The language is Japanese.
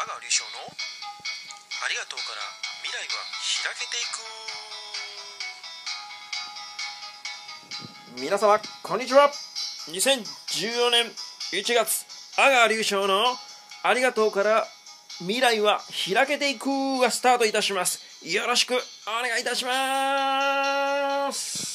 阿川隆翔のありがとうから未来は開けていく。皆様こんにちは。2014年1月阿川隆翔のありがとうから未来は開けていくがスタートいたします。よろしくお願いいたします。